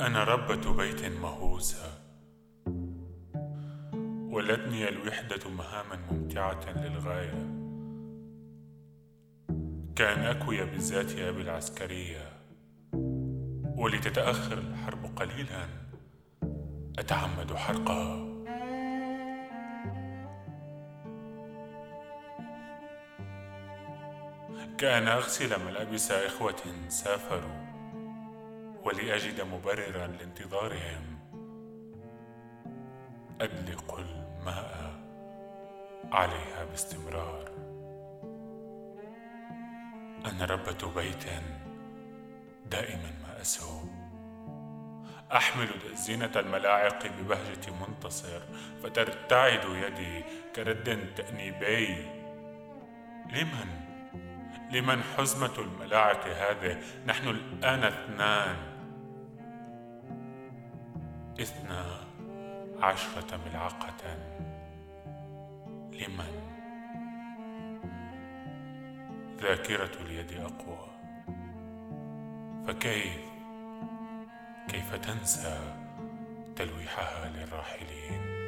أنا ربة بيت مهووسة ولدني الوحدة مهاما ممتعة للغاية. كان أكوي بالذات أبي العسكرية. ولتتأخر الحرب قليلا أتعمد حرقها كأن أغسل ملابس إخوة سافروا. ولأجد مبررا لانتظارهم. أدلق الماء عليها باستمرار. أنا ربة بيت دائما ما أسهو أحمل زينة الملاعق ببهجة منتصر فترتعد يدي كرد تأنيبي لمن؟ لمن حزمة الملاعق هذه؟ نحن الآن اثنان. اثنا عشرة ملعقة. لمن؟ ذاكرة اليد أقوى. فكيف؟ كيف تنسى تلويحها للراحلين؟